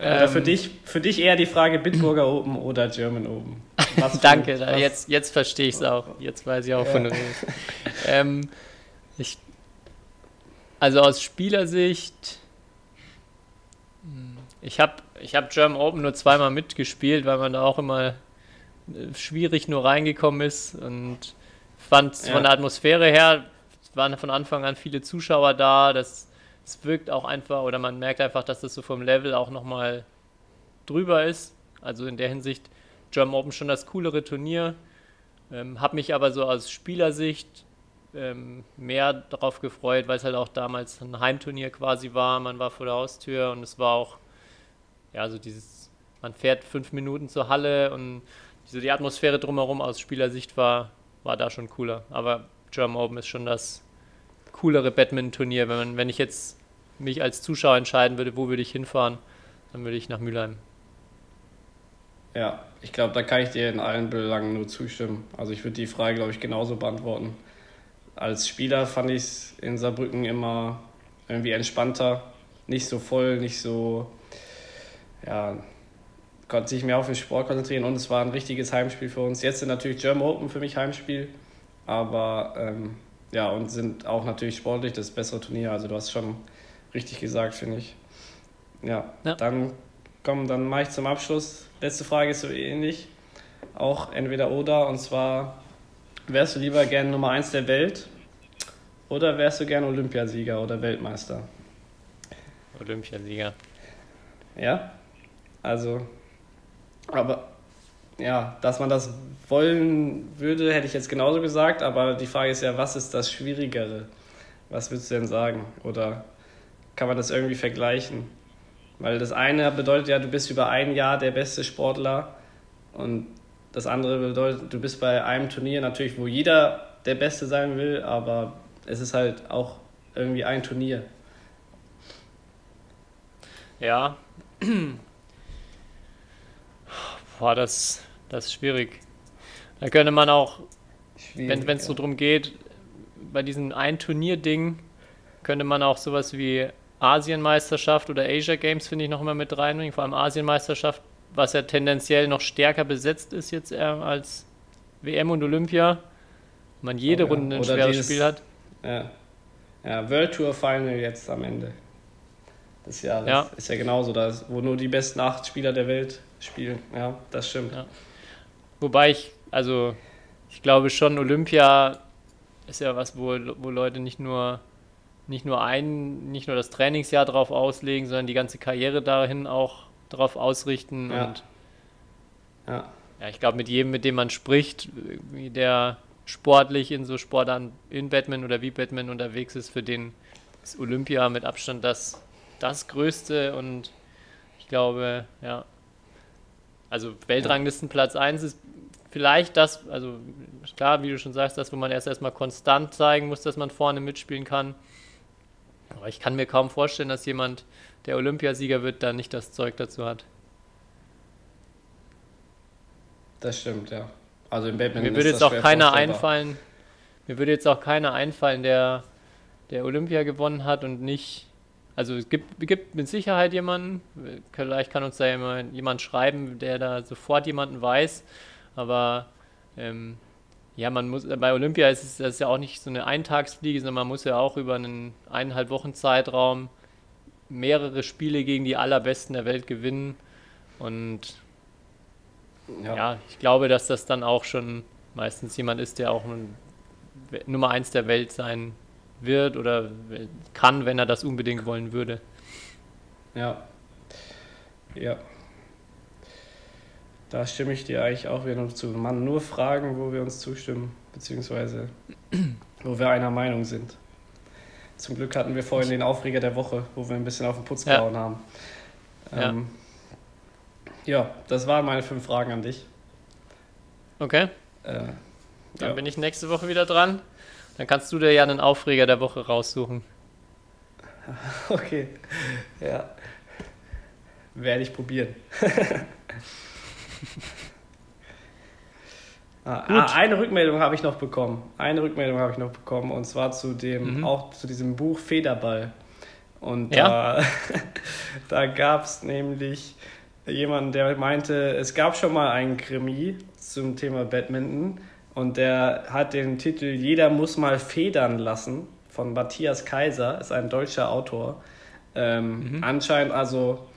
Ähm, für, dich, für dich eher die Frage Bitburger Open oder German Open. Danke, du, jetzt, jetzt verstehe ich es auch. Jetzt weiß ich auch, ja. von du redest. ähm, ich, also aus Spielersicht, hm, ich habe ich hab German Open nur zweimal mitgespielt, weil man da auch immer äh, schwierig nur reingekommen ist und fand ja. von der Atmosphäre her waren von Anfang an viele Zuschauer da, das es wirkt auch einfach, oder man merkt einfach, dass das so vom Level auch nochmal drüber ist. Also in der Hinsicht German Open schon das coolere Turnier. Ähm, habe mich aber so aus Spielersicht ähm, mehr darauf gefreut, weil es halt auch damals ein Heimturnier quasi war. Man war vor der Haustür und es war auch, ja, so dieses, man fährt fünf Minuten zur Halle und so die Atmosphäre drumherum aus Spielersicht war, war da schon cooler. Aber German Open ist schon das coolere Badminton-Turnier. Wenn, wenn ich jetzt mich als Zuschauer entscheiden würde, wo würde ich hinfahren, dann würde ich nach Mülheim. Ja, ich glaube, da kann ich dir in allen Belangen nur zustimmen. Also ich würde die Frage, glaube ich, genauso beantworten. Als Spieler fand ich es in Saarbrücken immer irgendwie entspannter, nicht so voll, nicht so, ja, konnte sich mehr auf den Sport konzentrieren und es war ein richtiges Heimspiel für uns. Jetzt sind natürlich German Open für mich Heimspiel, aber ähm, ja, und sind auch natürlich sportlich das bessere Turnier. Also du hast schon richtig gesagt, finde ich. Ja, ja, dann komm, dann mache ich zum Abschluss. Letzte Frage ist so ähnlich. Auch entweder oder. Und zwar, wärst du lieber gern Nummer 1 der Welt oder wärst du gern Olympiasieger oder Weltmeister? Olympiasieger. Ja? Also, aber ja, dass man das wollen würde, hätte ich jetzt genauso gesagt, aber die Frage ist ja, was ist das Schwierigere? Was würdest du denn sagen? Oder kann man das irgendwie vergleichen. Weil das eine bedeutet ja, du bist über ein Jahr der beste Sportler und das andere bedeutet, du bist bei einem Turnier natürlich, wo jeder der Beste sein will, aber es ist halt auch irgendwie ein Turnier. Ja. Boah, das, das ist schwierig. Da könnte man auch, wenn es ja. so drum geht, bei diesem Ein-Turnier-Ding, könnte man auch sowas wie Asienmeisterschaft oder Asia Games finde ich noch immer mit reinbringen, vor allem Asienmeisterschaft, was ja tendenziell noch stärker besetzt ist jetzt eher als WM und Olympia. Man jede oh, ja. Runde ein oder schweres dieses, Spiel hat. Ja. ja, World Tour Final jetzt am Ende des Jahres. Ja. Ist ja genauso, da wo nur die besten acht Spieler der Welt spielen. Ja, das stimmt. Ja. Wobei ich, also ich glaube schon, Olympia ist ja was, wo, wo Leute nicht nur nicht nur ein, nicht nur das Trainingsjahr darauf auslegen, sondern die ganze Karriere dahin auch darauf ausrichten. Ja. Und ja. ja, ich glaube, mit jedem, mit dem man spricht, der sportlich in so Sportarten in Batman oder wie Batman unterwegs ist, für den ist Olympia mit Abstand das, das Größte und ich glaube, ja, also Weltranglistenplatz 1 ist vielleicht das, also klar, wie du schon sagst, das, wo man erst erstmal konstant zeigen muss, dass man vorne mitspielen kann. Aber ich kann mir kaum vorstellen, dass jemand, der Olympiasieger wird, da nicht das Zeug dazu hat. Das stimmt, ja. Also im Batman mir würde jetzt auch keiner einfallen. Mir würde jetzt auch keiner einfallen, der, der Olympia gewonnen hat und nicht. Also es gibt, gibt mit Sicherheit jemanden, vielleicht kann uns da jemand schreiben, der da sofort jemanden weiß, aber ähm, ja, man muss, bei Olympia ist es das ja auch nicht so eine Eintagsfliege, sondern man muss ja auch über einen eineinhalb Wochen Zeitraum mehrere Spiele gegen die allerbesten der Welt gewinnen. Und ja. ja. ich glaube, dass das dann auch schon meistens jemand ist, der auch ein, Nummer eins der Welt sein wird oder kann, wenn er das unbedingt wollen würde. Ja. Ja. Da stimme ich dir eigentlich auch wieder zu. Man, nur Fragen, wo wir uns zustimmen, beziehungsweise wo wir einer Meinung sind. Zum Glück hatten wir vorhin den Aufreger der Woche, wo wir ein bisschen auf den Putz ja. gehauen haben. Ähm, ja. ja, das waren meine fünf Fragen an dich. Okay. Äh, Dann ja. bin ich nächste Woche wieder dran. Dann kannst du dir ja einen Aufreger der Woche raussuchen. Okay. Ja. Werde ich probieren. ah, ah, eine Rückmeldung habe ich noch bekommen. Eine Rückmeldung habe ich noch bekommen und zwar zu dem, mhm. auch zu diesem Buch Federball. Und ja? da, da gab es nämlich jemanden, der meinte, es gab schon mal einen Krimi zum Thema Badminton und der hat den Titel Jeder muss mal federn lassen von Matthias Kaiser, ist ein deutscher Autor. Ähm, mhm. Anscheinend also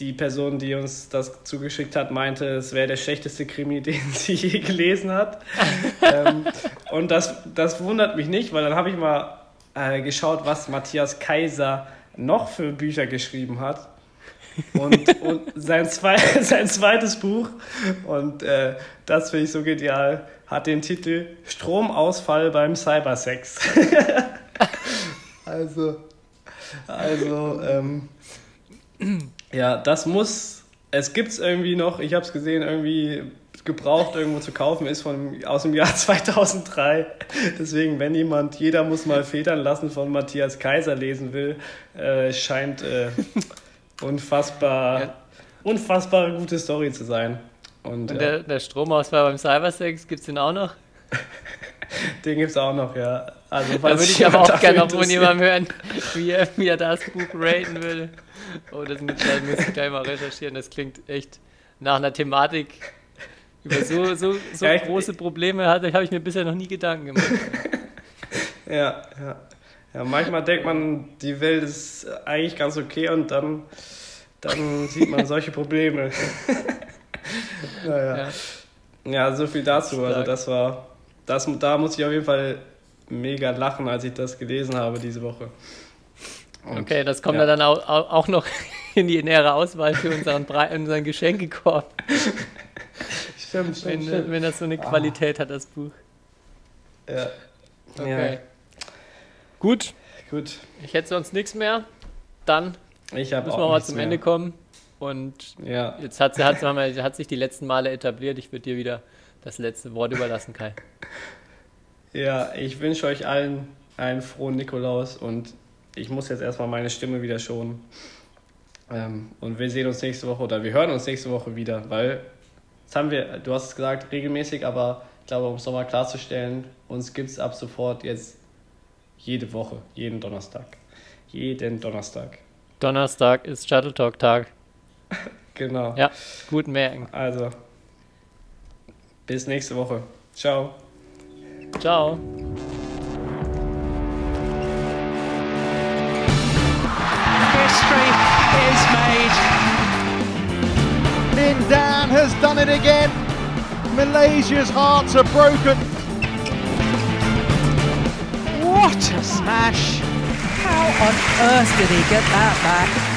die Person, die uns das zugeschickt hat, meinte, es wäre der schlechteste Krimi, den sie je gelesen hat. ähm, und das, das wundert mich nicht, weil dann habe ich mal äh, geschaut, was Matthias Kaiser noch für Bücher geschrieben hat. Und, und sein, zwei, sein zweites Buch, und äh, das finde ich so genial, hat den Titel Stromausfall beim Cybersex. also, also, ähm, ja, das muss, es gibt es irgendwie noch, ich habe es gesehen, irgendwie gebraucht irgendwo zu kaufen ist von, aus dem Jahr 2003. Deswegen, wenn jemand Jeder muss mal federn lassen von Matthias Kaiser lesen will, äh, scheint äh, unfassbar, ja. unfassbar gute Story zu sein. Und, Und der, ja. der Stromausfall beim Cybersex, gibt es den auch noch? den gibt es auch noch, ja. Also, da würde ich aber auch gerne noch von jemandem hören, wie er, wie er das Buch raten würde. Oh, das muss ich gleich mal recherchieren. Das klingt echt nach einer Thematik, über so, so, so ja, große Probleme habe ich mir bisher noch nie Gedanken gemacht. ja, ja. Ja, manchmal denkt man, die Welt ist eigentlich ganz okay und dann, dann sieht man solche Probleme. naja. Ja. ja, so viel dazu. Also das war, das, da muss ich auf jeden Fall mega lachen, als ich das gelesen habe diese Woche. Und, okay, das kommt ja. dann auch, auch noch in die nähere Auswahl für unseren, unseren Geschenkekorb. Stimmt, stimmt, wenn, stimmt. wenn das so eine ah. Qualität hat, das Buch. Ja. Okay. Ja. Gut. Gut. Ich hätte sonst nichts mehr. Dann ich müssen wir mal zum mehr. Ende kommen. Und ja. jetzt hat, hat, hat sich die letzten Male etabliert. Ich würde dir wieder das letzte Wort überlassen, Kai. Ja, ich wünsche euch allen einen frohen Nikolaus und ich muss jetzt erstmal meine Stimme wieder schonen. Ähm, und wir sehen uns nächste Woche oder wir hören uns nächste Woche wieder, weil das haben wir, du hast es gesagt, regelmäßig, aber ich glaube, um es nochmal klarzustellen, uns gibt es ab sofort jetzt jede Woche, jeden Donnerstag. Jeden Donnerstag. Donnerstag ist Shuttle Talk Tag. genau. Ja, gut merken. Also, bis nächste Woche. Ciao. Ciao. History is made. Lin Dan has done it again. Malaysia's hearts are broken. What a smash! How on earth did he get that back?